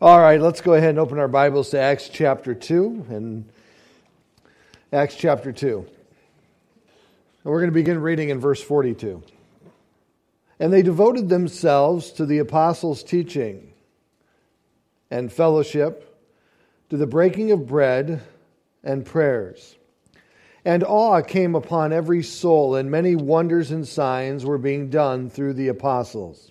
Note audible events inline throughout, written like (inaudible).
All right, let's go ahead and open our Bibles to Acts chapter 2 and Acts chapter 2. And we're going to begin reading in verse 42. And they devoted themselves to the apostles' teaching and fellowship, to the breaking of bread and prayers. And awe came upon every soul, and many wonders and signs were being done through the apostles.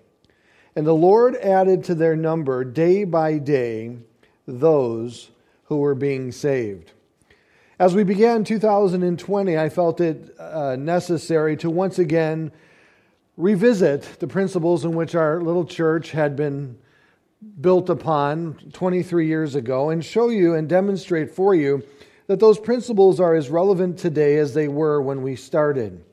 And the Lord added to their number day by day those who were being saved. As we began 2020, I felt it uh, necessary to once again revisit the principles in which our little church had been built upon 23 years ago and show you and demonstrate for you that those principles are as relevant today as they were when we started.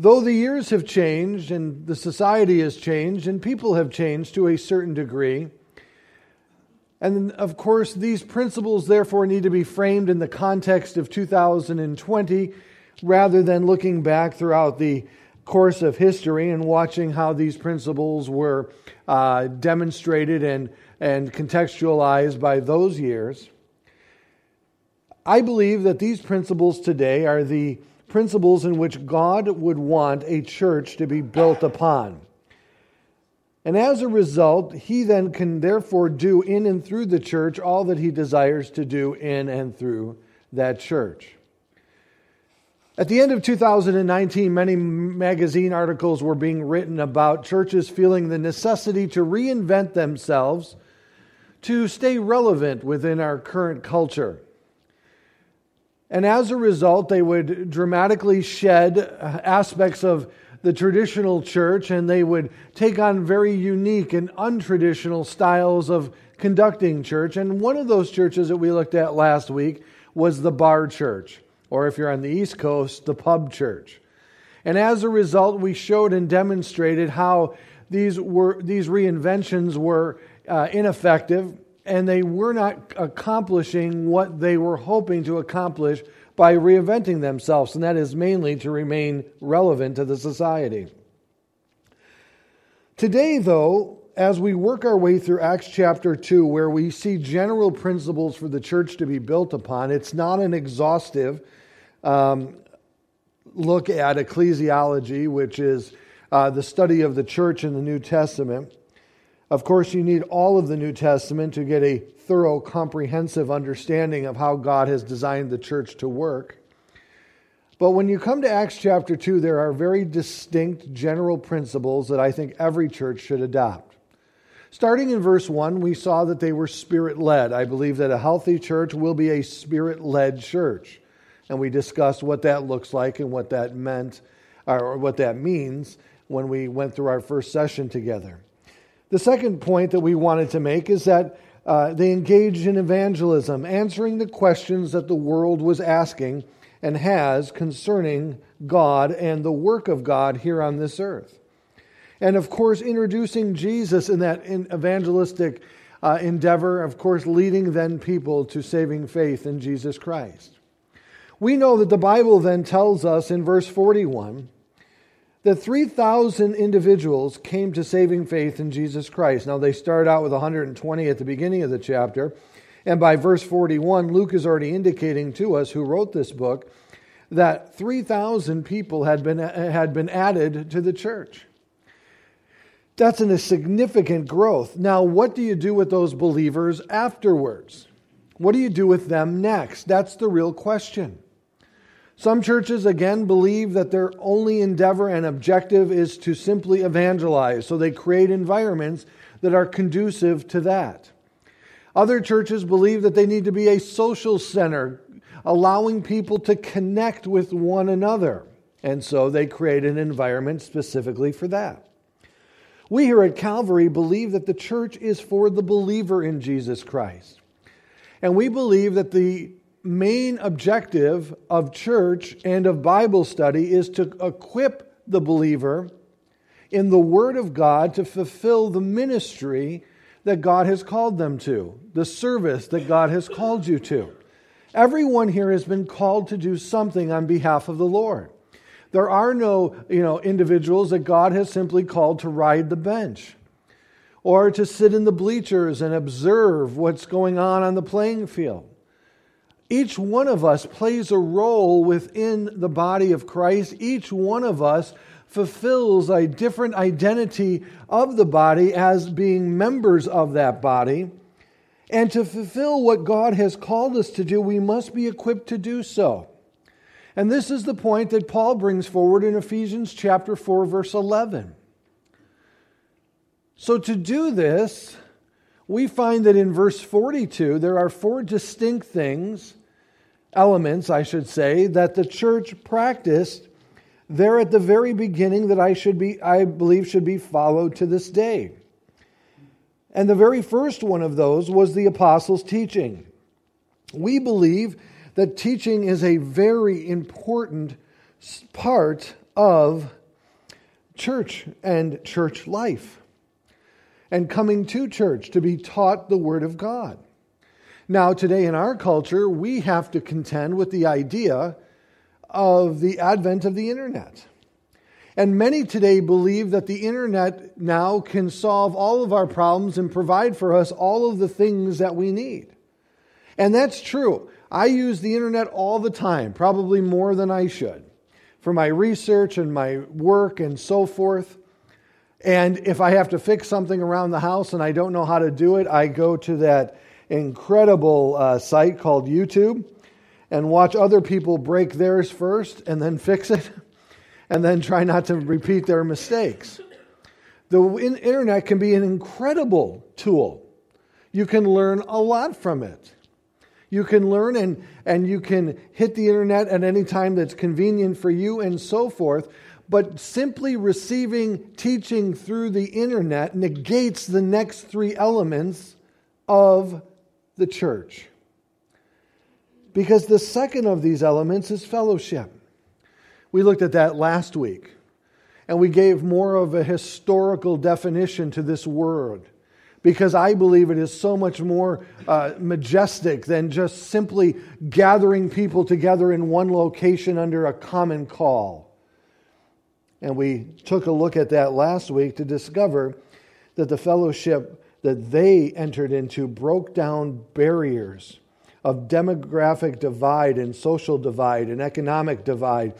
Though the years have changed and the society has changed and people have changed to a certain degree, and of course, these principles therefore need to be framed in the context of 2020 rather than looking back throughout the course of history and watching how these principles were uh, demonstrated and, and contextualized by those years. I believe that these principles today are the principles in which God would want a church to be built upon. And as a result, he then can therefore do in and through the church all that he desires to do in and through that church. At the end of 2019, many magazine articles were being written about churches feeling the necessity to reinvent themselves to stay relevant within our current culture. And as a result, they would dramatically shed aspects of the traditional church and they would take on very unique and untraditional styles of conducting church. And one of those churches that we looked at last week was the bar church, or if you're on the East Coast, the pub church. And as a result, we showed and demonstrated how these, were, these reinventions were uh, ineffective and they were not accomplishing what they were hoping to accomplish by reinventing themselves, and that is mainly to remain relevant to the society. Today, though, as we work our way through Acts chapter 2, where we see general principles for the church to be built upon, it's not an exhaustive um, look at ecclesiology, which is uh, the study of the church in the New Testament. Of course, you need all of the New Testament to get a thorough, comprehensive understanding of how God has designed the church to work. But when you come to Acts chapter 2, there are very distinct general principles that I think every church should adopt. Starting in verse 1, we saw that they were spirit led. I believe that a healthy church will be a spirit led church. And we discussed what that looks like and what that meant, or what that means when we went through our first session together. The second point that we wanted to make is that uh, they engaged in evangelism, answering the questions that the world was asking and has concerning God and the work of God here on this earth. And of course, introducing Jesus in that evangelistic uh, endeavor, of course, leading then people to saving faith in Jesus Christ. We know that the Bible then tells us in verse 41 that 3,000 individuals came to saving faith in Jesus Christ. Now, they start out with 120 at the beginning of the chapter. And by verse 41, Luke is already indicating to us, who wrote this book, that 3,000 people had been, had been added to the church. That's a significant growth. Now, what do you do with those believers afterwards? What do you do with them next? That's the real question. Some churches, again, believe that their only endeavor and objective is to simply evangelize, so they create environments that are conducive to that. Other churches believe that they need to be a social center, allowing people to connect with one another, and so they create an environment specifically for that. We here at Calvary believe that the church is for the believer in Jesus Christ. And we believe that the main objective of church and of Bible study is to equip the believer in the Word of God to fulfill the ministry that God has called them to, the service that God has called you to. Everyone here has been called to do something on behalf of the Lord. There are no, you know, individuals that God has simply called to ride the bench or to sit in the bleachers and observe what's going on on the playing field. Each one of us plays a role within the body of Christ. Each one of us fulfills a different identity of the body as being members of that body. And to fulfill what God has called us to do, we must be equipped to do so. And this is the point that Paul brings forward in Ephesians chapter 4 verse 11. So to do this, we find that in verse 42 there are four distinct things, elements I should say, that the church practiced there at the very beginning that I should be I believe should be followed to this day. And the very first one of those was the apostles' teaching. We believe that teaching is a very important part of church and church life and coming to church to be taught the Word of God. Now, today in our culture, we have to contend with the idea of the advent of the internet. And many today believe that the internet now can solve all of our problems and provide for us all of the things that we need. And that's true. I use the internet all the time, probably more than I should, for my research and my work and so forth. And if I have to fix something around the house and I don't know how to do it, I go to that incredible uh, site called YouTube and watch other people break theirs first and then fix it (laughs) and then try not to repeat their mistakes. The internet can be an incredible tool. You can learn a lot from it. You can learn and, and you can hit the internet at any time that's convenient for you and so forth. But simply receiving teaching through the internet negates the next three elements of the church. Because the second of these elements is fellowship. We looked at that last week, and we gave more of a historical definition to this word because I believe it is so much more uh, majestic than just simply gathering people together in one location under a common call. And we took a look at that last week to discover that the fellowship that they entered into broke down barriers of demographic divide and social divide and economic divide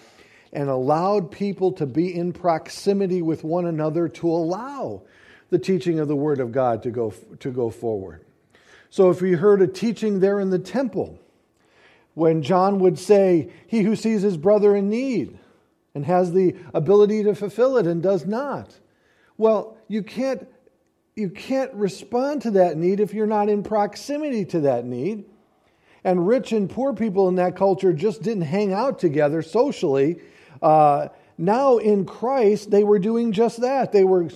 and allowed people to be in proximity with one another to allow the teaching of the Word of God to go, to go forward. So if we heard a teaching there in the temple, when John would say, He who sees his brother in need and has the ability to fulfill it and does not, well, you can't, you can't respond to that need if you're not in proximity to that need. And rich and poor people in that culture just didn't hang out together socially. Uh, now in Christ, they were doing just that. They were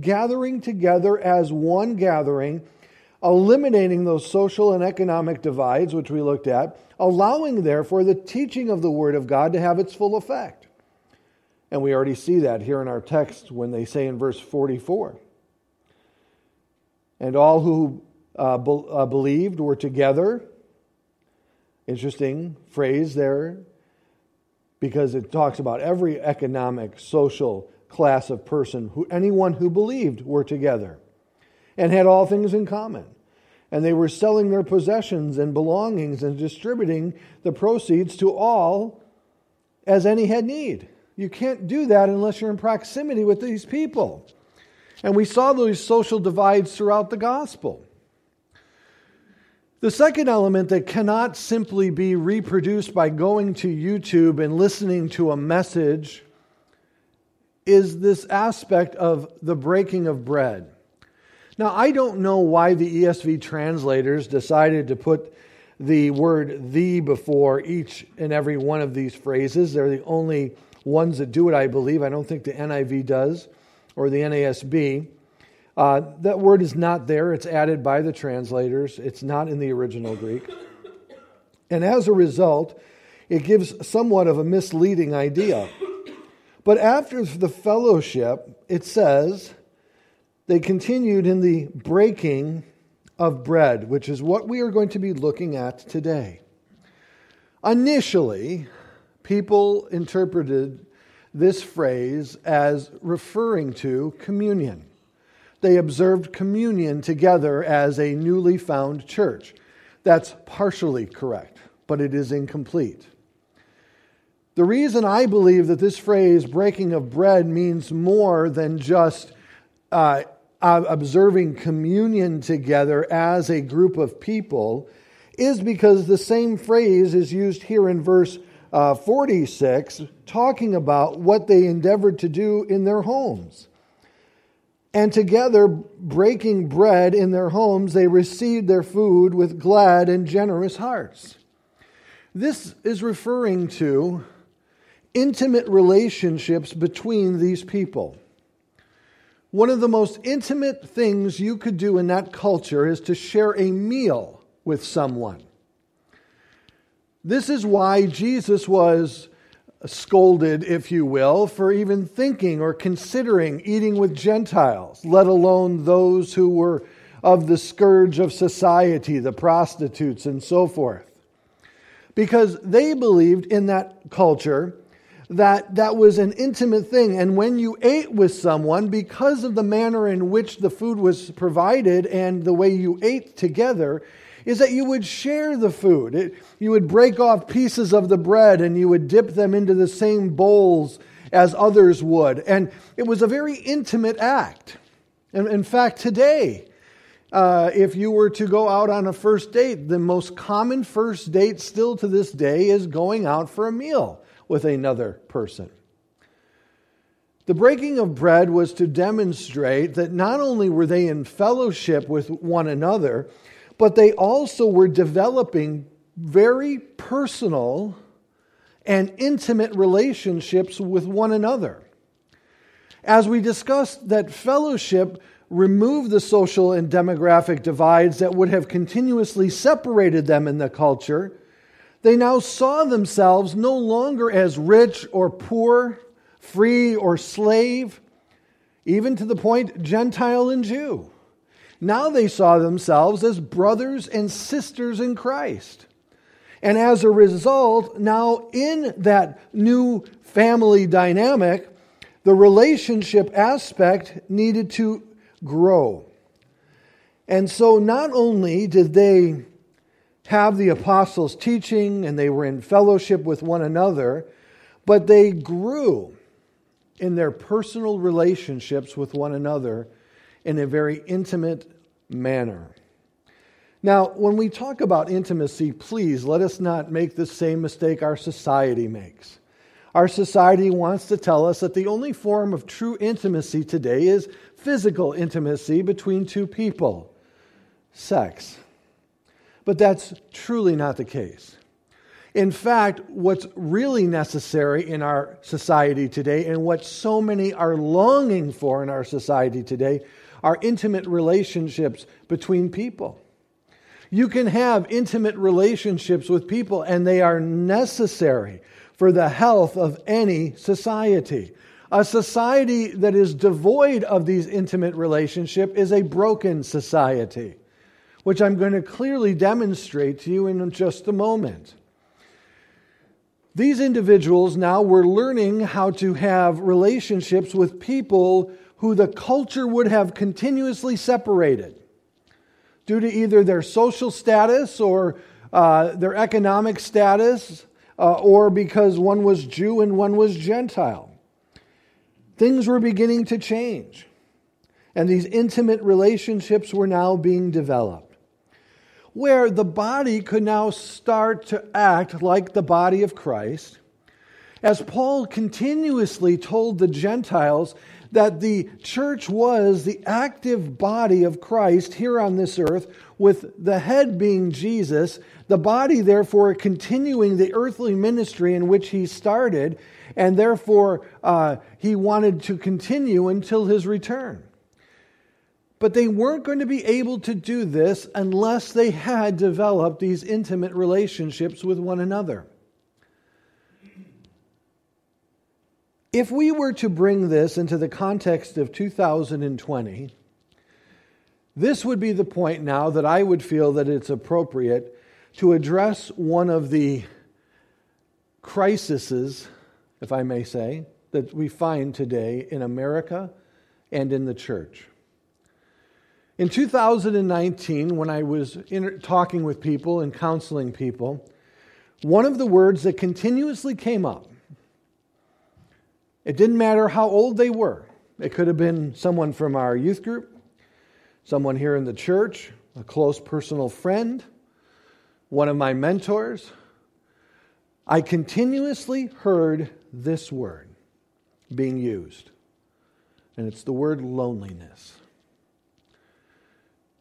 gathering together as one gathering, eliminating those social and economic divides, which we looked at, allowing, therefore, the teaching of the Word of God to have its full effect. And we already see that here in our text when they say in verse 44 And all who uh, be- uh, believed were together. Interesting phrase there because it talks about every economic, social class of person, who, anyone who believed were together and had all things in common. And they were selling their possessions and belongings and distributing the proceeds to all as any had need. You can't do that unless you're in proximity with these people. And we saw those social divides throughout the gospel. The second element that cannot simply be reproduced by going to YouTube and listening to a message is this aspect of the breaking of bread. Now, I don't know why the ESV translators decided to put the word the before each and every one of these phrases. They're the only ones that do it, I believe. I don't think the NIV does or the NASB. Uh, that word is not there, it's added by the translators, it's not in the original Greek. And as a result, it gives somewhat of a misleading idea. But after the fellowship, it says, they continued in the breaking of bread, which is what we are going to be looking at today. Initially, people interpreted this phrase as referring to communion. They observed communion together as a newly found church. That's partially correct, but it is incomplete. The reason I believe that this phrase, breaking of bread, means more than just uh, observing communion together as a group of people is because the same phrase is used here in verse uh, 46, talking about what they endeavored to do in their homes. And together, breaking bread in their homes, they received their food with glad and generous hearts. This is referring to intimate relationships between these people. One of the most intimate things you could do in that culture is to share a meal with someone. This is why Jesus was scolded, if you will, for even thinking or considering eating with Gentiles, let alone those who were of the scourge of society, the prostitutes, and so forth. Because they believed in that culture that that was an intimate thing. And when you ate with someone, because of the manner in which the food was provided and the way you ate together, is that you would share the food. It, you would break off pieces of the bread and you would dip them into the same bowls as others would. And it was a very intimate act. And in fact, today, uh, if you were to go out on a first date, the most common first date still to this day is going out for a meal with another person. The breaking of bread was to demonstrate that not only were they in fellowship with one another, but they also were developing very personal and intimate relationships with one another. As we discussed, that fellowship removed the social and demographic divides that would have continuously separated them in the culture they now saw themselves no longer as rich or poor, free or slave, even to the point Gentile and Jew. Now they saw themselves as brothers and sisters in Christ. And as a result, now in that new family dynamic, the relationship aspect needed to grow. And so not only did they have the apostles' teaching and they were in fellowship with one another, but they grew in their personal relationships with one another in a very intimate manner. Now, when we talk about intimacy, please let us not make the same mistake our society makes. Our society wants to tell us that the only form of true intimacy today is physical intimacy between two people sex. But that's truly not the case. In fact, what's really necessary in our society today, and what so many are longing for in our society today, are intimate relationships between people. You can have intimate relationships with people, and they are necessary for the health of any society. A society that is devoid of these intimate relationships is a broken society which I'm going to clearly demonstrate to you in just a moment. These individuals now were learning how to have relationships with people who the culture would have continuously separated due to either their social status or uh, their economic status, uh, or because one was Jew and one was Gentile. Things were beginning to change, and these intimate relationships were now being developed where the body could now start to act like the body of Christ. As Paul continuously told the Gentiles that the church was the active body of Christ here on this earth, with the head being Jesus, the body, therefore, continuing the earthly ministry in which he started, and therefore uh, he wanted to continue until his return. But they weren't going to be able to do this unless they had developed these intimate relationships with one another. If we were to bring this into the context of 2020, this would be the point now that I would feel that it's appropriate to address one of the crises, if I may say, that we find today in America and in the church. In 2019, when I was in, talking with people and counseling people, one of the words that continuously came up, it didn't matter how old they were. It could have been someone from our youth group, someone here in the church, a close personal friend, one of my mentors. I continuously heard this word being used, and it's the word loneliness.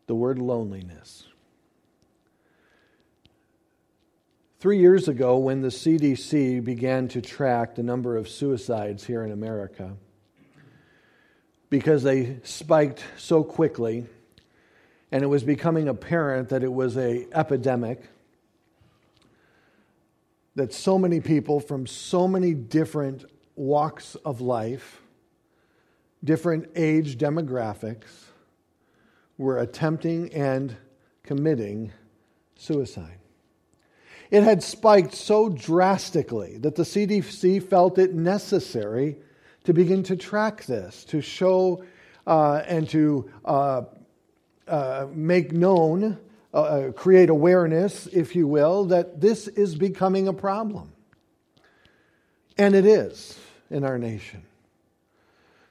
The word loneliness. Three years ago, when the CDC began to track the number of suicides here in America, because they spiked so quickly, and it was becoming apparent that it was a epidemic, that so many people from so many different walks of life, different age demographics, were attempting and committing suicide. It had spiked so drastically that the CDC felt it necessary to begin to track this, to show uh, and to uh, uh, make known, uh, uh, create awareness, if you will, that this is becoming a problem. And it is in our nation.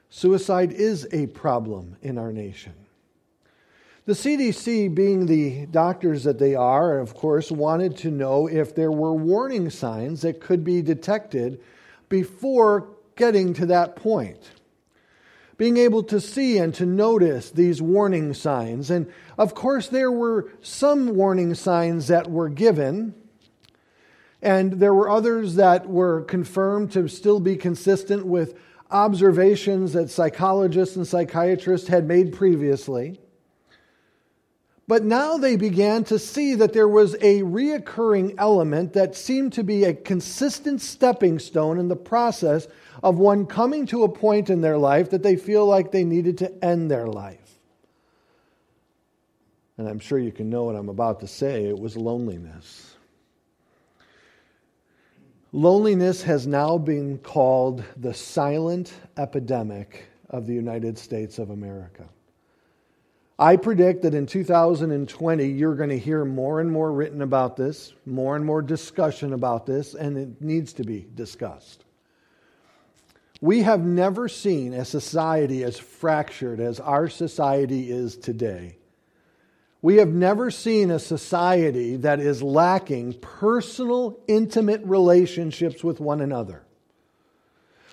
Suicide is a problem in our nation. The CDC, being the doctors that they are, of course, wanted to know if there were warning signs that could be detected before getting to that point. Being able to see and to notice these warning signs. And of course, there were some warning signs that were given, and there were others that were confirmed to still be consistent with observations that psychologists and psychiatrists had made previously. But now they began to see that there was a reoccurring element that seemed to be a consistent stepping stone in the process of one coming to a point in their life that they feel like they needed to end their life. And I'm sure you can know what I'm about to say it was loneliness. Loneliness has now been called the silent epidemic of the United States of America. I predict that in 2020, you're going to hear more and more written about this, more and more discussion about this, and it needs to be discussed. We have never seen a society as fractured as our society is today. We have never seen a society that is lacking personal, intimate relationships with one another.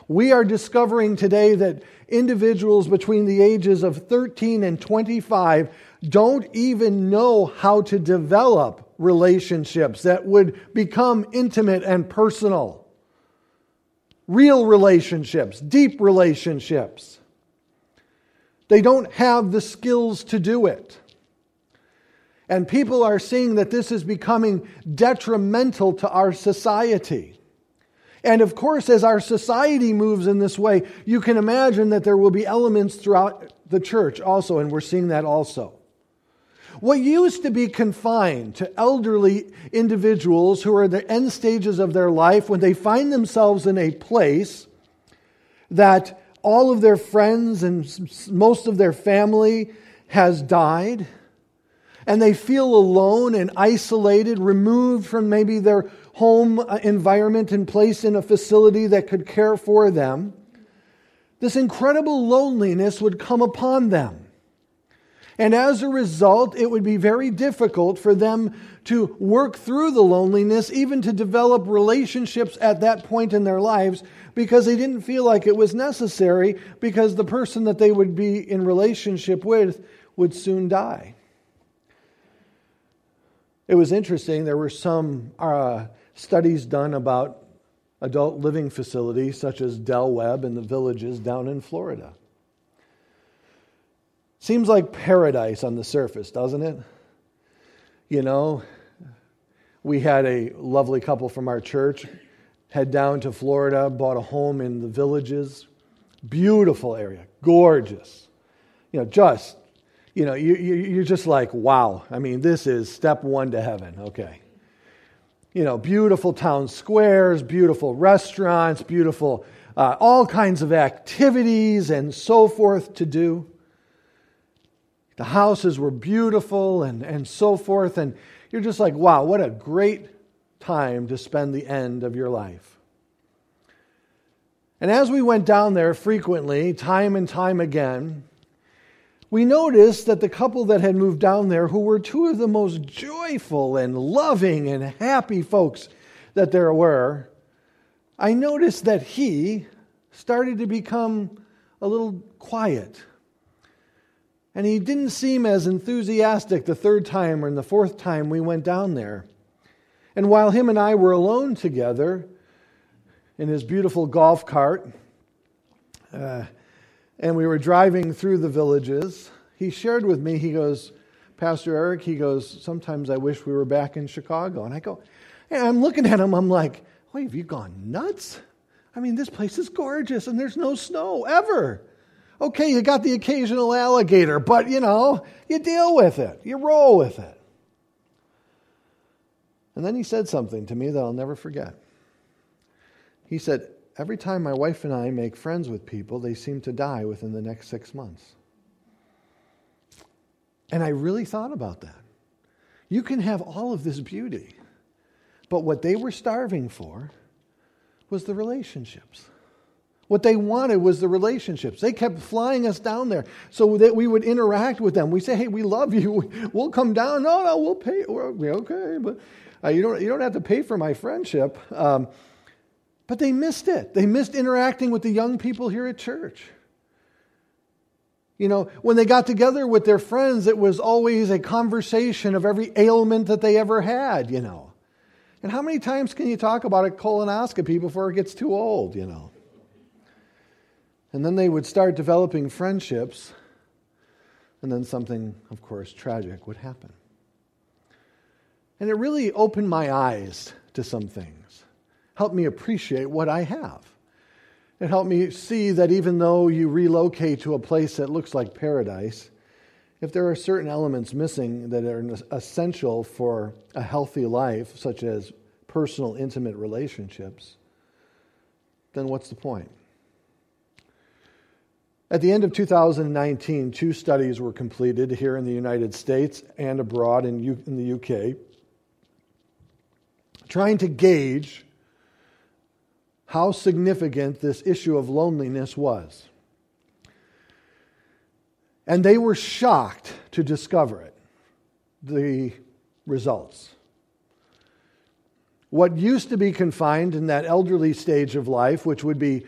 We are discovering today that individuals between the ages of 13 and 25 don't even know how to develop relationships that would become intimate and personal. Real relationships, deep relationships. They don't have the skills to do it. And people are seeing that this is becoming detrimental to our society. And of course, as our society moves in this way, you can imagine that there will be elements throughout the church also, and we're seeing that also. What used to be confined to elderly individuals who are at the end stages of their life when they find themselves in a place that all of their friends and most of their family has died, and they feel alone and isolated, removed from maybe their home uh, environment and placed in a facility that could care for them, this incredible loneliness would come upon them. And as a result, it would be very difficult for them to work through the loneliness, even to develop relationships at that point in their lives, because they didn't feel like it was necessary, because the person that they would be in relationship with would soon die. It was interesting, there were some uh, studies done about adult living facilities such as Del Webb and the villages down in Florida. Seems like paradise on the surface, doesn't it? You know, we had a lovely couple from our church head down to Florida, bought a home in the villages. Beautiful area, gorgeous. You know, just, you know, you, you're just like, wow. I mean, this is step one to heaven, okay. You know, beautiful town squares, beautiful restaurants, beautiful, uh, all kinds of activities and so forth to do. The houses were beautiful and, and so forth. And you're just like, wow, what a great time to spend the end of your life. And as we went down there frequently, time and time again, we noticed that the couple that had moved down there, who were two of the most joyful and loving and happy folks that there were, I noticed that he started to become a little quiet and he didn't seem as enthusiastic the third time or the fourth time we went down there. And while him and I were alone together in his beautiful golf cart, uh, and we were driving through the villages, he shared with me, he goes, Pastor Eric, he goes, sometimes I wish we were back in Chicago. And I go, and I'm looking at him, I'm like, wait, have you gone nuts? I mean, this place is gorgeous and there's no snow ever. Okay, you got the occasional alligator, but you know, you deal with it, you roll with it. And then he said something to me that I'll never forget. He said, Every time my wife and I make friends with people, they seem to die within the next six months. And I really thought about that. You can have all of this beauty, but what they were starving for was the relationships. What they wanted was the relationships. They kept flying us down there so that we would interact with them. We say, "Hey, we love you. (laughs) We'll come down." No, no, we'll pay. We're okay, but uh, you don't. You don't have to pay for my friendship. Um, but they missed it. They missed interacting with the young people here at church. You know, when they got together with their friends, it was always a conversation of every ailment that they ever had. You know, and how many times can you talk about a colonoscopy before it gets too old? You know. And then they would start developing friendships, and then something, of course, tragic would happen. And it really opened my eyes to some things, helped me appreciate what I have. It helped me see that even though you relocate to a place that looks like paradise, if there are certain elements missing that are essential for a healthy life, such as personal, intimate relationships, then what's the point? At the end of 2019, two studies were completed here in the United States and abroad in, U- in the UK, trying to gauge how significant this issue of loneliness was. And they were shocked to discover it, the results. What used to be confined in that elderly stage of life, which would be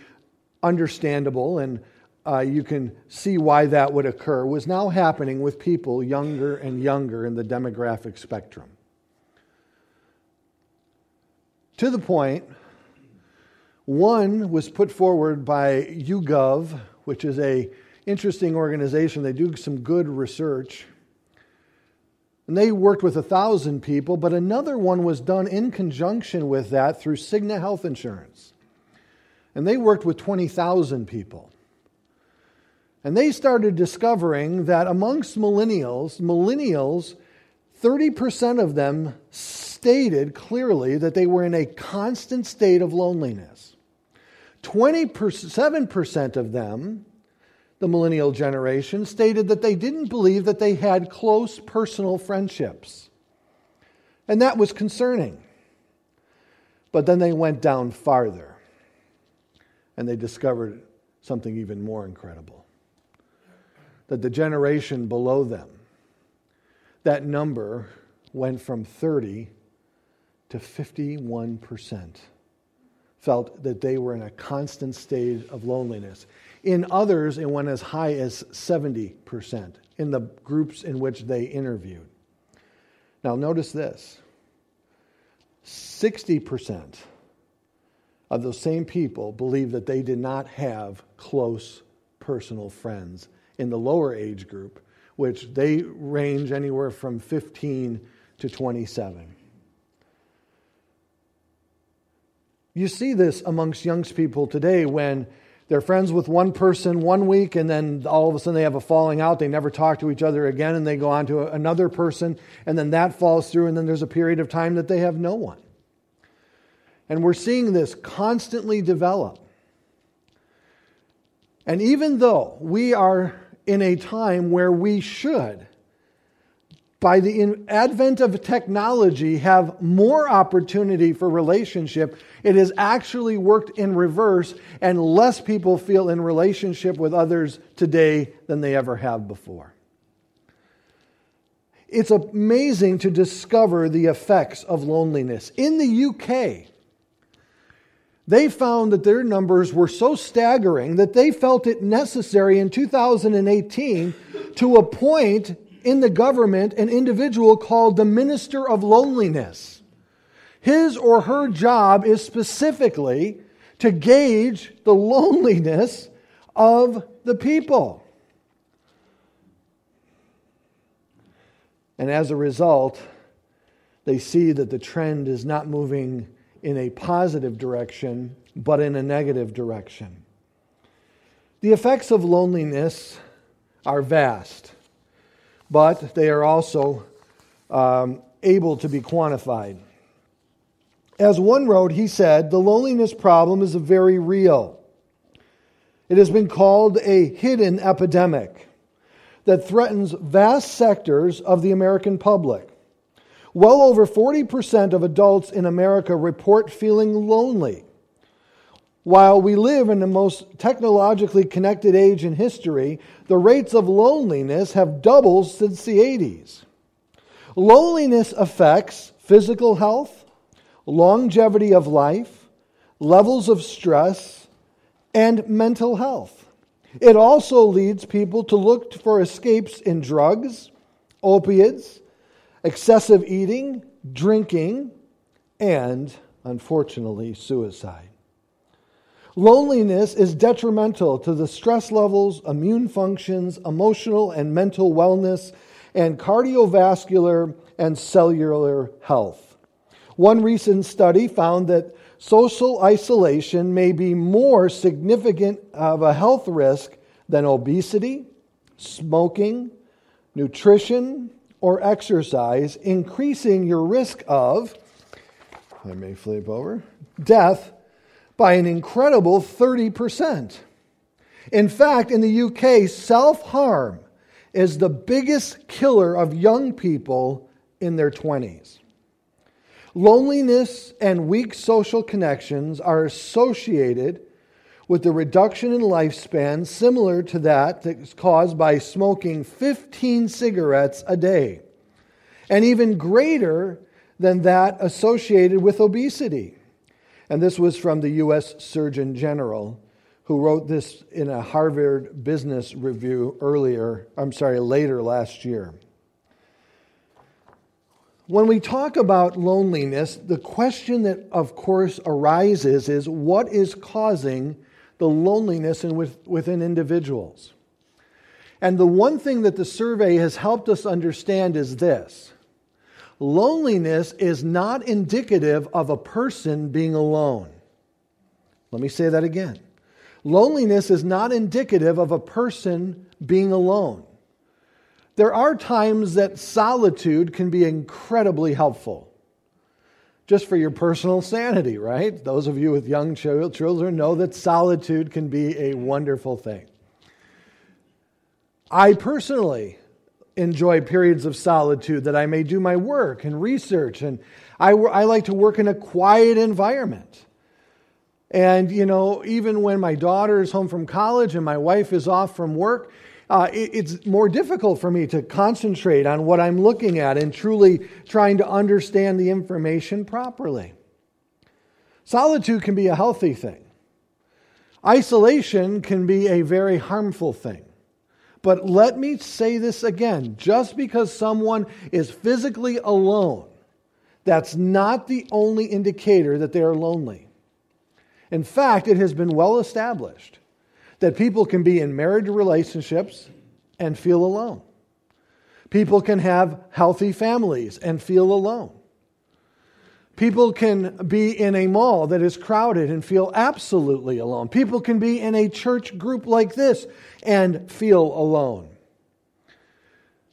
understandable and uh, you can see why that would occur, was now happening with people younger and younger in the demographic spectrum. To the point, one was put forward by YouGov, which is a interesting organization. They do some good research. And they worked with a thousand people, but another one was done in conjunction with that through Cigna Health Insurance. And they worked with 20,000 people. And they started discovering that amongst millennials, millennials, 30% of them stated clearly that they were in a constant state of loneliness. 27% of them, the millennial generation, stated that they didn't believe that they had close personal friendships. And that was concerning. But then they went down farther and they discovered something even more incredible that the generation below them, that number went from 30 to 51%, felt that they were in a constant state of loneliness. In others, it went as high as 70% in the groups in which they interviewed. Now, notice this 60% of those same people believe that they did not have close personal friends in the lower age group, which they range anywhere from 15 to 27. You see this amongst young people today when they're friends with one person one week and then all of a sudden they have a falling out. They never talk to each other again and they go on to another person and then that falls through and then there's a period of time that they have no one. And we're seeing this constantly develop. And even though we are in a time where we should, by the advent of technology, have more opportunity for relationship, it has actually worked in reverse, and less people feel in relationship with others today than they ever have before. It's amazing to discover the effects of loneliness. In the UK, they found that their numbers were so staggering that they felt it necessary in 2018 to appoint in the government an individual called the Minister of Loneliness. His or her job is specifically to gauge the loneliness of the people. And as a result, they see that the trend is not moving in a positive direction, but in a negative direction. The effects of loneliness are vast, but they are also um, able to be quantified. As one wrote, he said, the loneliness problem is very real. It has been called a hidden epidemic that threatens vast sectors of the American public. Well over 40% of adults in America report feeling lonely. While we live in the most technologically connected age in history, the rates of loneliness have doubled since the 80s. Loneliness affects physical health, longevity of life, levels of stress, and mental health. It also leads people to look for escapes in drugs, opiates, excessive eating, drinking, and, unfortunately, suicide. Loneliness is detrimental to the stress levels, immune functions, emotional and mental wellness, and cardiovascular and cellular health. One recent study found that social isolation may be more significant of a health risk than obesity, smoking, nutrition, or exercise, increasing your risk of, I may flip over, death by an incredible 30%. In fact, in the UK, self harm is the biggest killer of young people in their 20s. Loneliness and weak social connections are associated with the reduction in lifespan similar to that that's caused by smoking 15 cigarettes a day, and even greater than that associated with obesity. And this was from the U.S. Surgeon General, who wrote this in a Harvard Business Review earlier, I'm sorry, later last year. When we talk about loneliness, the question that, of course, arises is what is causing the loneliness in, within individuals. And the one thing that the survey has helped us understand is this loneliness is not indicative of a person being alone. Let me say that again. Loneliness is not indicative of a person being alone. There are times that solitude can be incredibly helpful just for your personal sanity, right? Those of you with young children know that solitude can be a wonderful thing. I personally enjoy periods of solitude that I may do my work and research, and I, I like to work in a quiet environment. And, you know, even when my daughter is home from college and my wife is off from work, uh, it, it's more difficult for me to concentrate on what I'm looking at and truly trying to understand the information properly. Solitude can be a healthy thing, isolation can be a very harmful thing. But let me say this again just because someone is physically alone, that's not the only indicator that they are lonely. In fact, it has been well established that people can be in marriage relationships and feel alone. People can have healthy families and feel alone. People can be in a mall that is crowded and feel absolutely alone. People can be in a church group like this and feel alone.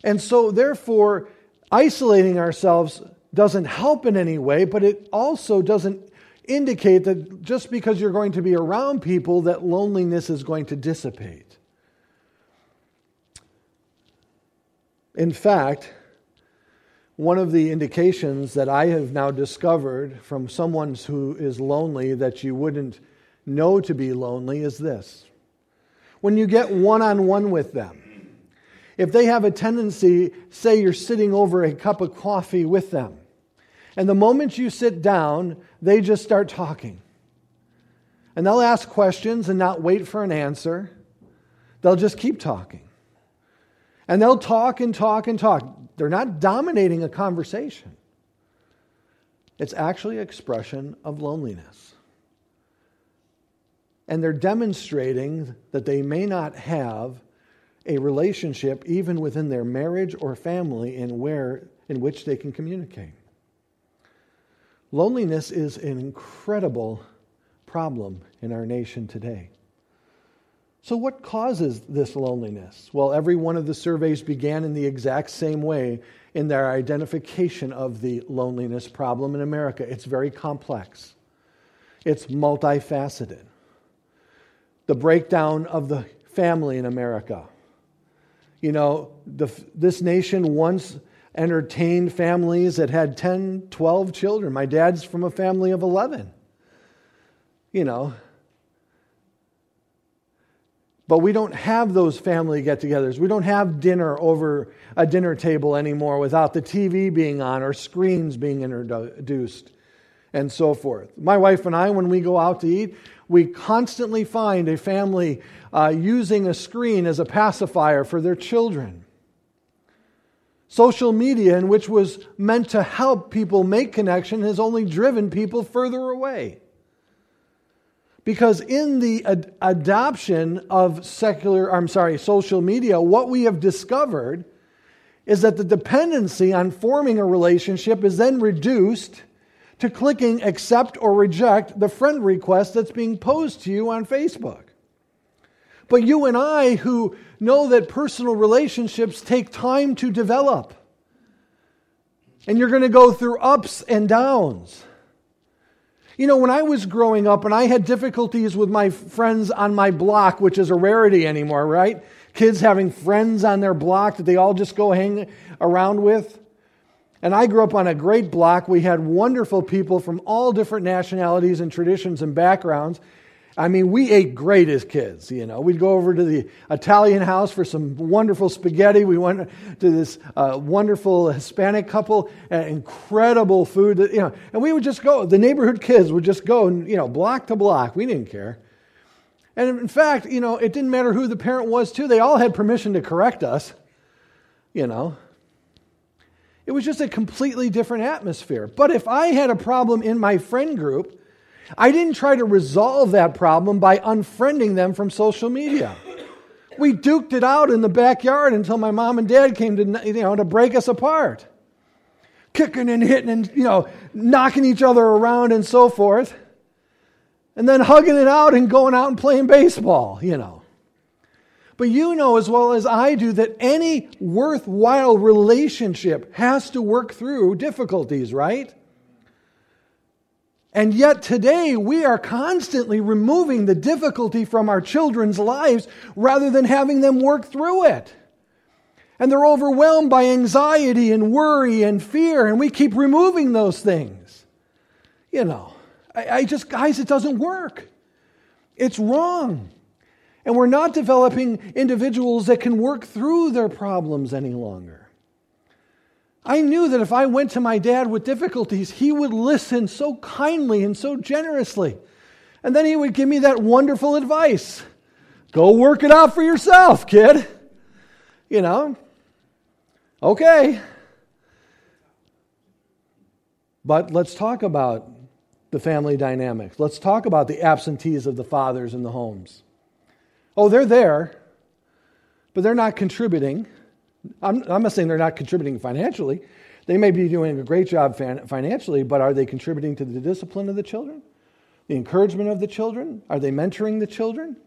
And so, therefore, isolating ourselves doesn't help in any way, but it also doesn't indicate that just because you're going to be around people, that loneliness is going to dissipate. In fact, one of the indications that I have now discovered from someone who is lonely that you wouldn't know to be lonely is this. When you get one on one with them, if they have a tendency, say you're sitting over a cup of coffee with them, and the moment you sit down, they just start talking. And they'll ask questions and not wait for an answer. They'll just keep talking. And they'll talk and talk and talk. They're not dominating a conversation, it's actually expression of loneliness. And they're demonstrating that they may not have a relationship, even within their marriage or family, in, where, in which they can communicate. Loneliness is an incredible problem in our nation today. So, what causes this loneliness? Well, every one of the surveys began in the exact same way in their identification of the loneliness problem in America. It's very complex, it's multifaceted. The breakdown of the family in America. You know, the, this nation once entertained families that had 10, 12 children. My dad's from a family of 11. You know. But we don't have those family get togethers. We don't have dinner over a dinner table anymore without the TV being on or screens being introduced and so forth. My wife and I, when we go out to eat, we constantly find a family uh, using a screen as a pacifier for their children. Social media, in which was meant to help people make connection, has only driven people further away. Because in the ad- adoption of secular, I'm sorry, social media, what we have discovered is that the dependency on forming a relationship is then reduced to clicking accept or reject the friend request that's being posed to you on Facebook. But you and I, who know that personal relationships take time to develop, and you're going to go through ups and downs. You know, when I was growing up and I had difficulties with my friends on my block, which is a rarity anymore, right? Kids having friends on their block that they all just go hang around with. And I grew up on a great block. We had wonderful people from all different nationalities and traditions and backgrounds. I mean, we ate great as kids. You know, we'd go over to the Italian house for some wonderful spaghetti. We went to this uh, wonderful Hispanic couple, uh, incredible food. That, you know, and we would just go. The neighborhood kids would just go, you know, block to block. We didn't care. And in fact, you know, it didn't matter who the parent was. Too, they all had permission to correct us. You know, it was just a completely different atmosphere. But if I had a problem in my friend group I didn't try to resolve that problem by unfriending them from social media. We duked it out in the backyard until my mom and dad came to, you know, to break us apart. Kicking and hitting and, you know, knocking each other around and so forth. And then hugging it out and going out and playing baseball, you know. But you know as well as I do that any worthwhile relationship has to work through difficulties, right? And yet today we are constantly removing the difficulty from our children's lives rather than having them work through it. And they're overwhelmed by anxiety and worry and fear, and we keep removing those things. You know, I, I just, guys, it doesn't work. It's wrong. And we're not developing individuals that can work through their problems any longer. I knew that if I went to my dad with difficulties, he would listen so kindly and so generously. And then he would give me that wonderful advice go work it out for yourself, kid. You know, okay. But let's talk about the family dynamics. Let's talk about the absentees of the fathers in the homes. Oh, they're there, but they're not contributing. I'm, I'm not saying they're not contributing financially. They may be doing a great job financially, but are they contributing to the discipline of the children? The encouragement of the children? Are they mentoring the children?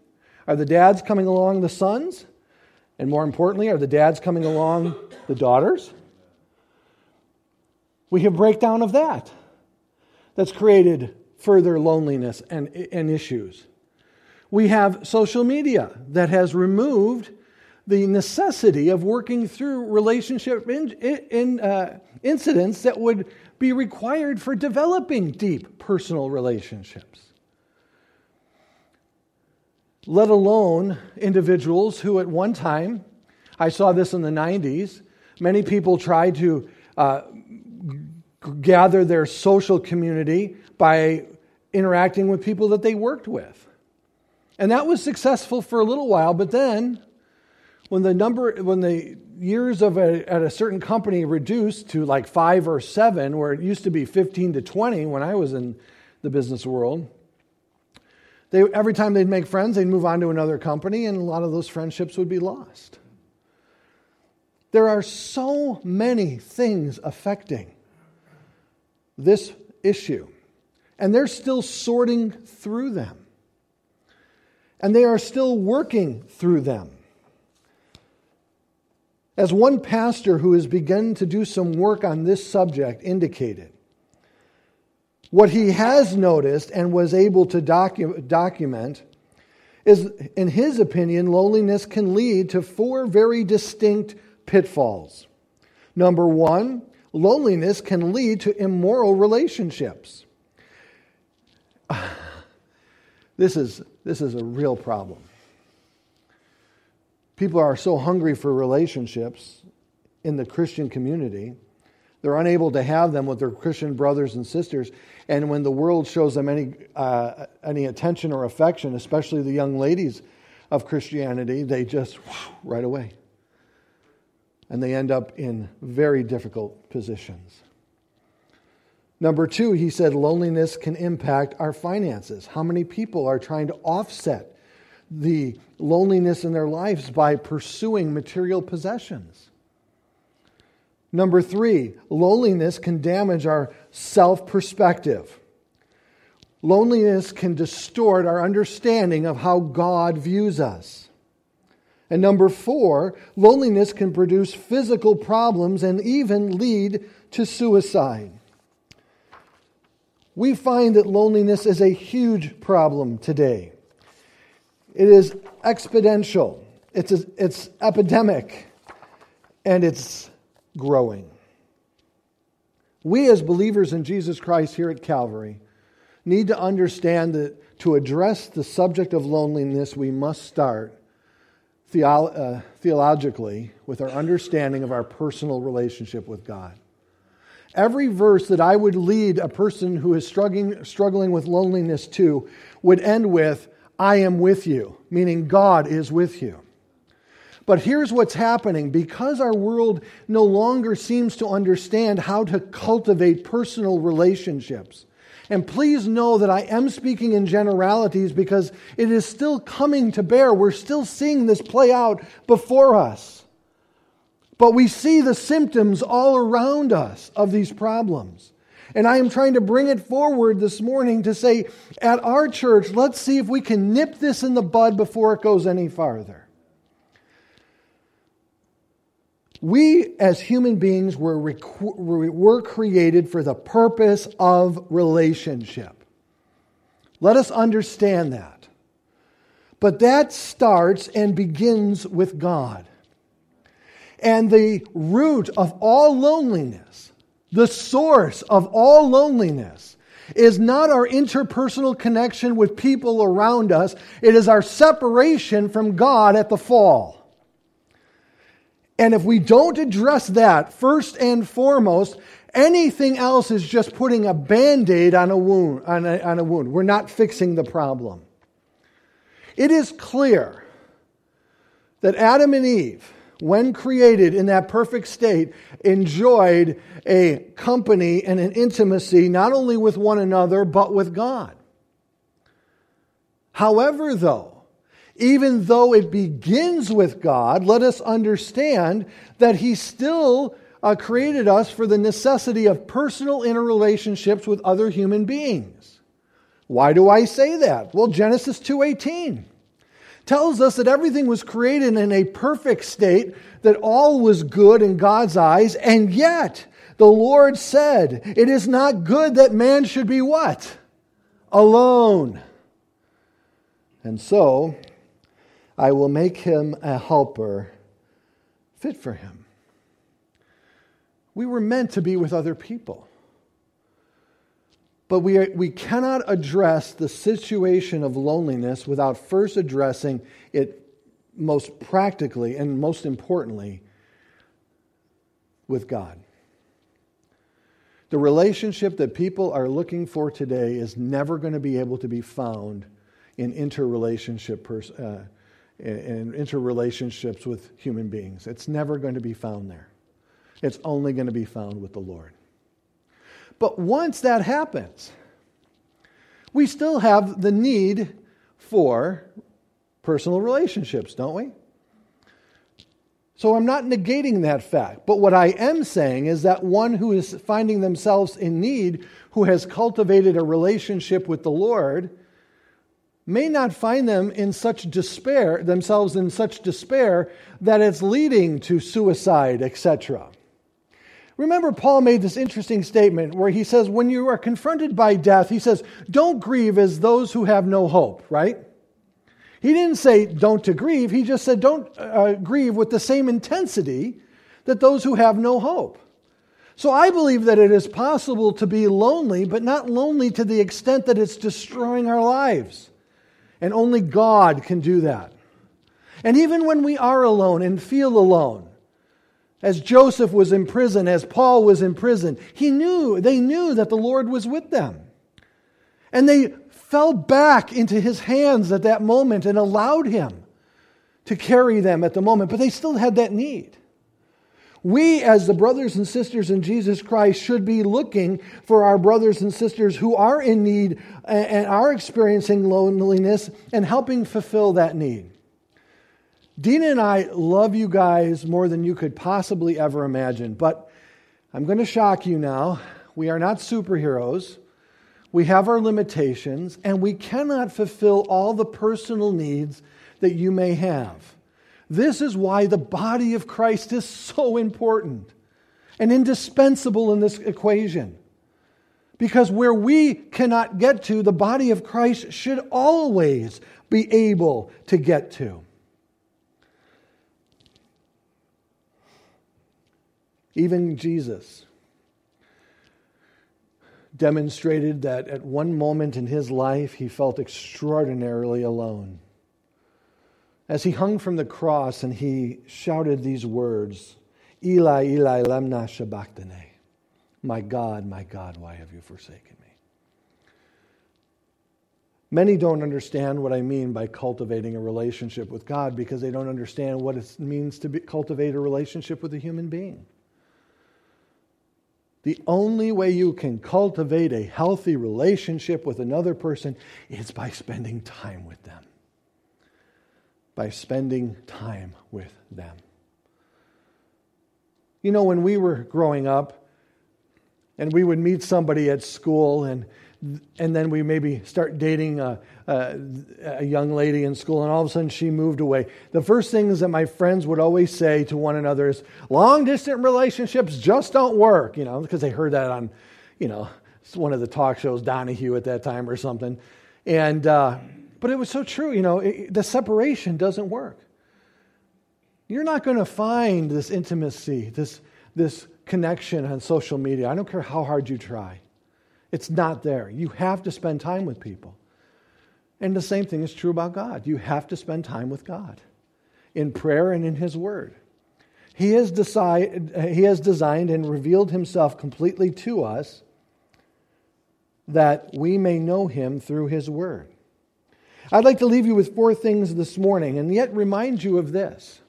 Are the dads coming along the sons? And more importantly, are the dads coming along the daughters? We have breakdown of that. That's created further loneliness and, and issues. We have social media that has removed the necessity of working through relationship in, in, uh, incidents that would be required for developing deep personal relationships. Let alone individuals who, at one time, I saw this in the 90s, many people tried to uh, gather their social community by interacting with people that they worked with. And that was successful for a little while, but then when the number when the years of a, at a certain company reduced to like 5 or 7 where it used to be 15 to 20 when I was in the business world, they, every time they'd make friends, they'd move on to another company, and a lot of those friendships would be lost. There are so many things affecting this issue, and they're still sorting through them and they are still working through them. As one pastor who has begun to do some work on this subject indicated, what he has noticed and was able to docu- document is, in his opinion, loneliness can lead to four very distinct pitfalls. Number one, loneliness can lead to immoral relationships. (sighs) This is, this is a real problem. People are so hungry for relationships in the Christian community. They're unable to have them with their Christian brothers and sisters. And when the world shows them any, uh, any attention or affection, especially the young ladies of Christianity, they just whoosh, right away. And they end up in very difficult positions. Number two, he said loneliness can impact our finances. How many people are trying to offset the loneliness in their lives by pursuing material possessions? Number three, loneliness can damage our self perspective. Loneliness can distort our understanding of how God views us. And number four, loneliness can produce physical problems and even lead to suicide we find that loneliness is a huge problem today. It is exponential, it's, a, it's epidemic, and it's growing. We, as believers in Jesus Christ here at Calvary, need to understand that to address the subject of loneliness, we must start theolo- uh, theologically with our understanding of our personal relationship with God. Every verse that I would lead a person who is struggling, struggling with loneliness to would end with, I am with you, meaning God is with you. But here's what's happening because our world no longer seems to understand how to cultivate personal relationships. And please know that I am speaking in generalities because it is still coming to bear. We're still seeing this play out before us. But we see the symptoms all around us of these problems. And I am trying to bring it forward this morning to say, at our church, let's see if we can nip this in the bud before it goes any farther. We, as human beings, were, were created for the purpose of relationship. Let us understand that. But that starts and begins with God. And the root of all loneliness, the source of all loneliness, is not our interpersonal connection with people around us, it is our separation from God at the fall. And if we don't address that first and foremost, anything else is just putting a band aid on a wound. On a, on a wound. We're not fixing the problem. It is clear that Adam and Eve when created in that perfect state, enjoyed a company and an intimacy not only with one another, but with God. However, though, Even though it begins with God, let us understand that He still uh, created us for the necessity of personal interrelationships with other human beings. Why do I say that? Well, Genesis 2:18 tells us that everything was created in a perfect state, that all was good in God's eyes, and yet the Lord said, It is not good that man should be what? Alone. And so I will make him a helper fit for him. We were meant to be with other people. But we, are, we cannot address the situation of loneliness without first addressing it most practically and most importantly with God. The relationship that people are looking for today is never going to be able to be found in interrelationship pers- uh, in interrelationships with human beings. It's never going to be found there. It's only going to be found with the Lord. But once that happens, we still have the need for personal relationships, don't we? So I'm not negating that fact. But what I am saying is that one who is finding themselves in need, who has cultivated a relationship with the Lord, may not find them in such despair, themselves in such despair that it's leading to suicide, etc. Remember, Paul made this interesting statement where he says, when you are confronted by death, he says, don't grieve as those who have no hope, right? He didn't say don't to grieve, he just said don't uh, grieve with the same intensity that those who have no hope. So I believe that it is possible to be lonely, but not lonely to the extent that it's destroying our lives. And only God can do that. And even when we are alone and feel alone, as Joseph was in prison, as Paul was in prison, he knew, they knew that the Lord was with them. And they fell back into his hands at that moment and allowed him to carry them at the moment, but they still had that need. We, as the brothers and sisters in Jesus Christ, should be looking for our brothers and sisters who are in need and are experiencing loneliness and helping fulfill that need. Dina and I love you guys more than you could possibly ever imagine, but I'm going to shock you now. We are not superheroes. We have our limitations, and we cannot fulfill all the personal needs that you may have. This is why the body of Christ is so important and indispensable in this equation. Because where we cannot get to, the body of Christ should always be able to get to. Even Jesus demonstrated that at one moment in his life he felt extraordinarily alone. As he hung from the cross and he shouted these words, Eli, Eli, lema sabachthani. My God, my God, why have you forsaken me? Many don't understand what I mean by cultivating a relationship with God because they don't understand what it means to be, cultivate a relationship with a human being. The only way you can cultivate a healthy relationship with another person is by spending time with them. By spending time with them. You know, when we were growing up and we would meet somebody at school and and then we maybe start dating a, a, a, young lady in school, and all of a sudden she moved away. The first things that my friends would always say to one another is, long distance relationships just don't work, you know, because they heard that on, you know, one of the talk shows, Donahue at that time or something. And, uh, but it was so true, you know, it, the separation doesn't work. You're not going to find this intimacy, this, this connection on social media. I don't care how hard you try. It's not there. You have to spend time with people. And the same thing is true about God. You have to spend time with God in prayer and in His Word. He has, decide, he has designed and revealed Himself completely to us that we may know Him through His Word. I'd like to leave you with four things this morning and yet remind you of this.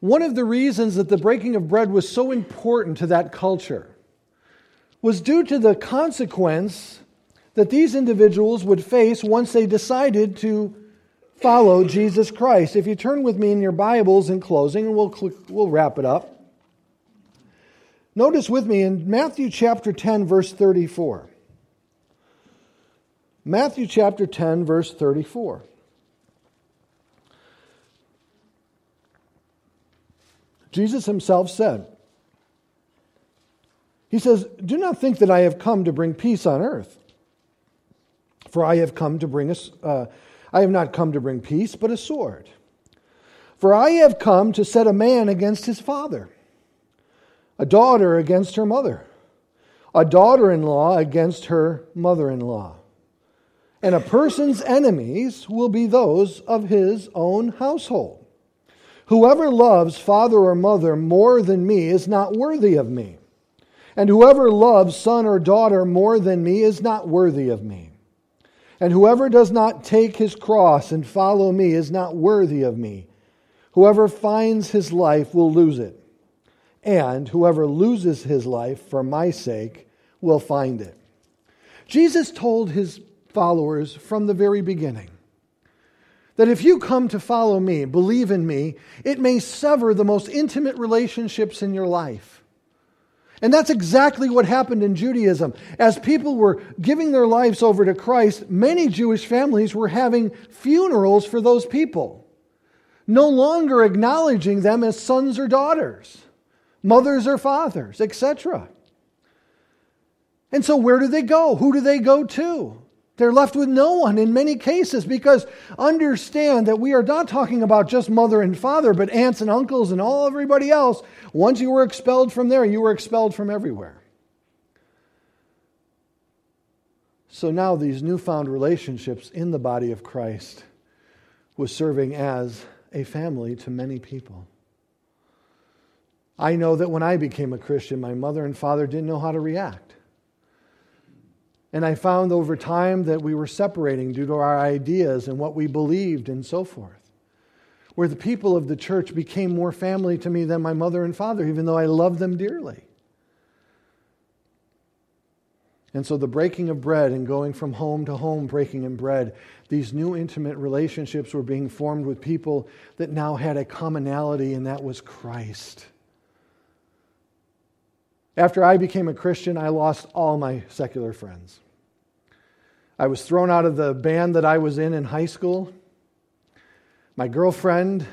One of the reasons that the breaking of bread was so important to that culture was due to the consequence that these individuals would face once they decided to follow Jesus Christ. If you turn with me in your Bibles in closing, and we'll, click, we'll wrap it up. Notice with me in Matthew chapter 10, verse 34. Matthew chapter 10, verse 34. Jesus himself said, He says, Do not think that I have come to bring peace on earth. For I have come to bring us, uh, I have not come to bring peace, but a sword. For I have come to set a man against his father, a daughter against her mother, a daughter in law against her mother in law. And a person's enemies will be those of his own household. Whoever loves father or mother more than me is not worthy of me. And whoever loves son or daughter more than me is not worthy of me. And whoever does not take his cross and follow me is not worthy of me. Whoever finds his life will lose it. And whoever loses his life for my sake will find it. Jesus told his followers from the very beginning that if you come to follow me, believe in me, it may sever the most intimate relationships in your life. And that's exactly what happened in Judaism. As people were giving their lives over to Christ, many Jewish families were having funerals for those people, no longer acknowledging them as sons or daughters, mothers or fathers, etc. And so, where do they go? Who do they go to? They're left with no one in many cases because understand that we are not talking about just mother and father, but aunts and uncles and all everybody else. Once you were expelled from there, you were expelled from everywhere. So now these newfound relationships in the body of Christ was serving as a family to many people. I know that when I became a Christian, my mother and father didn't know how to react. And I found over time that we were separating due to our ideas and what we believed and so forth. Where the people of the church became more family to me than my mother and father, even though I loved them dearly. And so the breaking of bread and going from home to home, breaking in bread, these new intimate relationships were being formed with people that now had a commonality, and that was Christ. After I became a Christian, I lost all my secular friends. I was thrown out of the band that I was in in high school. My girlfriend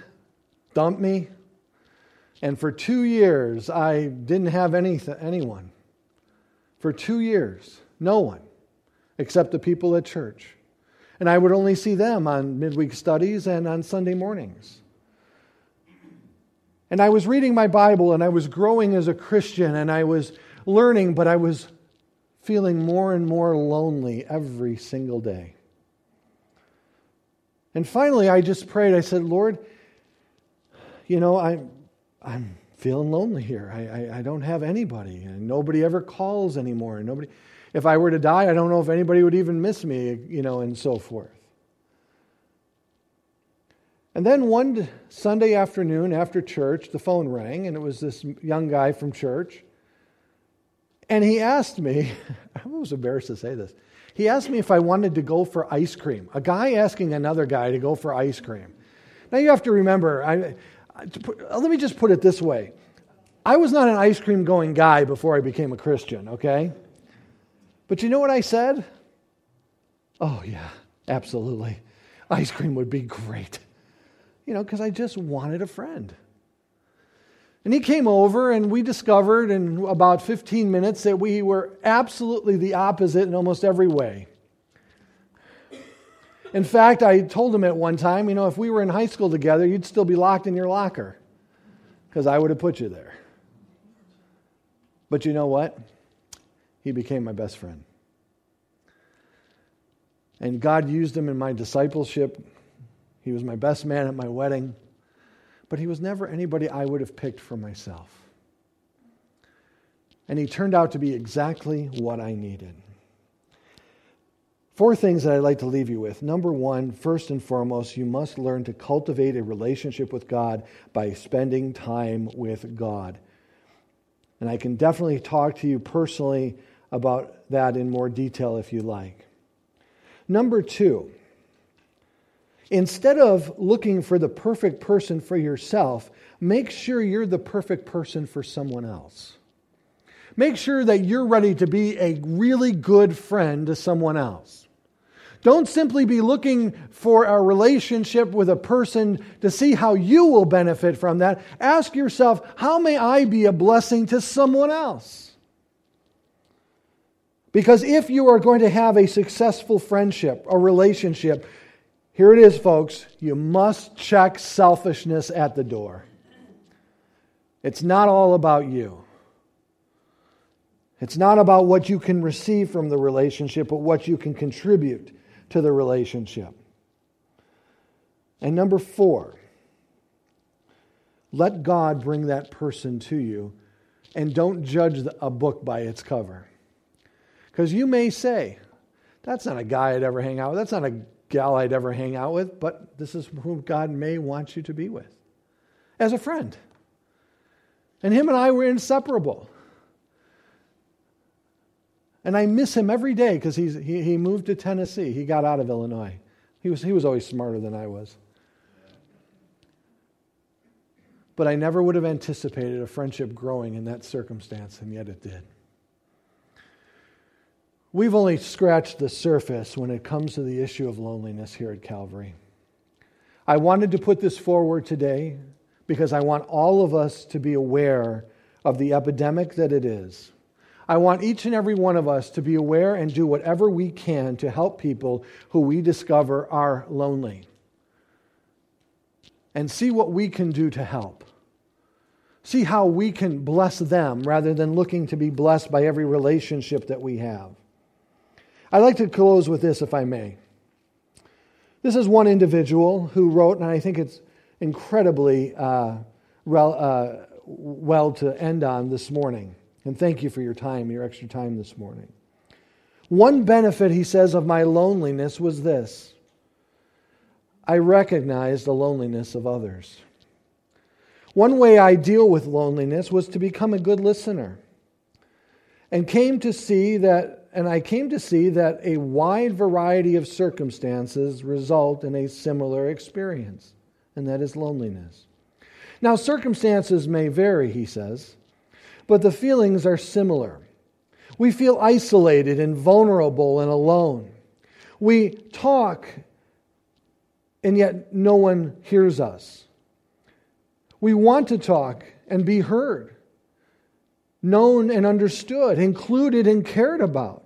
dumped me. And for two years, I didn't have any, anyone. For two years, no one except the people at church. And I would only see them on midweek studies and on Sunday mornings. And I was reading my Bible and I was growing as a Christian and I was learning, but I was feeling more and more lonely every single day. And finally, I just prayed. I said, Lord, you know, I'm, I'm feeling lonely here. I, I, I don't have anybody, and nobody ever calls anymore. And Nobody, if I were to die, I don't know if anybody would even miss me, you know, and so forth. And then one Sunday afternoon after church, the phone rang, and it was this young guy from church. And he asked me, (laughs) I'm was embarrassed to say this. He asked me if I wanted to go for ice cream. A guy asking another guy to go for ice cream. Now you have to remember, I, uh, let me just put it this way. I was not an ice cream going guy before I became a Christian, okay? But you know what I said? Oh, yeah, absolutely. Ice cream would be great. You know, because I just wanted a friend. And he came over, and we discovered in about 15 minutes that we were absolutely the opposite in almost every way. In fact, I told him at one time, you know, if we were in high school together, you'd still be locked in your locker because I would have put you there. But you know what? He became my best friend. And God used him in my discipleship. He was my best man at my wedding but he was never anybody I would have picked for myself. And he turned out to be exactly what I needed. Four things that I'd like to leave you with. Number one, first and foremost, you must learn to cultivate a relationship with God by spending time with God. And I can definitely talk to you personally about that in more detail if you like. Number two, Instead of looking for the perfect person for yourself, make sure you're the perfect person for someone else. Make sure that you're ready to be a really good friend to someone else. Don't simply be looking for a relationship with a person to see how you will benefit from that. Ask yourself, how may I be a blessing to someone else? Because if you are going to have a successful friendship, a relationship, here it is, folks, you must check selfishness at the door. It's not all about you. It's not about what you can receive from the relationship, but what you can contribute to the relationship. And number four, let God bring that person to you and don't judge a book by its cover. Because you may say, that's not a guy I'd ever hang out with, that's not a gal I'd ever hang out with, but this is who God may want you to be with as a friend. And him and I were inseparable. And I miss him every day because he, he moved to Tennessee. He got out of Illinois. He was, he was always smarter than I was. But I never would have anticipated a friendship growing in that circumstance, and yet it did. We've only scratched the surface when it comes to the issue of loneliness here at Calvary. I wanted to put this forward today because I want all of us to be aware of the epidemic that it is. I want each and every one of us to be aware and do whatever we can to help people who we discover are lonely and see what we can do to help. See how we can bless them rather than looking to be blessed by every relationship that we have. I'd like to close with this, if I may. This is one individual who wrote, and I think it's incredibly uh, rel- uh, well to end on this morning. And thank you for your time, your extra time this morning. One benefit, he says, of my loneliness was this I recognized the loneliness of others. One way I deal with loneliness was to become a good listener. And came to see that and I came to see that a wide variety of circumstances result in a similar experience, and that is loneliness. Now, circumstances may vary, he says, but the feelings are similar. We feel isolated and vulnerable and alone. We talk, and yet no one hears us. We want to talk and be heard, known and understood, included and cared about.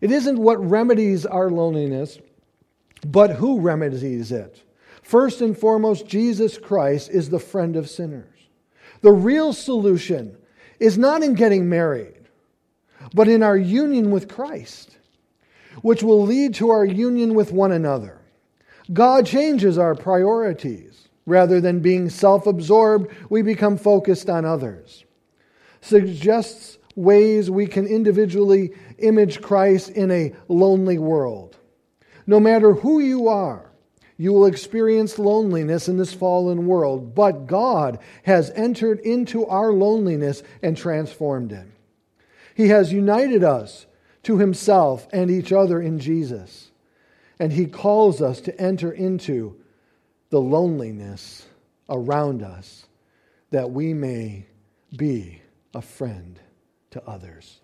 It isn't what remedies our loneliness, but who remedies it. First and foremost, Jesus Christ is the friend of sinners. The real solution is not in getting married, but in our union with Christ, which will lead to our union with one another. God changes our priorities. Rather than being self absorbed, we become focused on others. Suggests ways we can individually image Christ in a lonely world. No matter who you are, you will experience loneliness in this fallen world, but God has entered into our loneliness and transformed it. He has united us to Himself and each other in Jesus, and He calls us to enter into the loneliness around us that we may be a friend to others.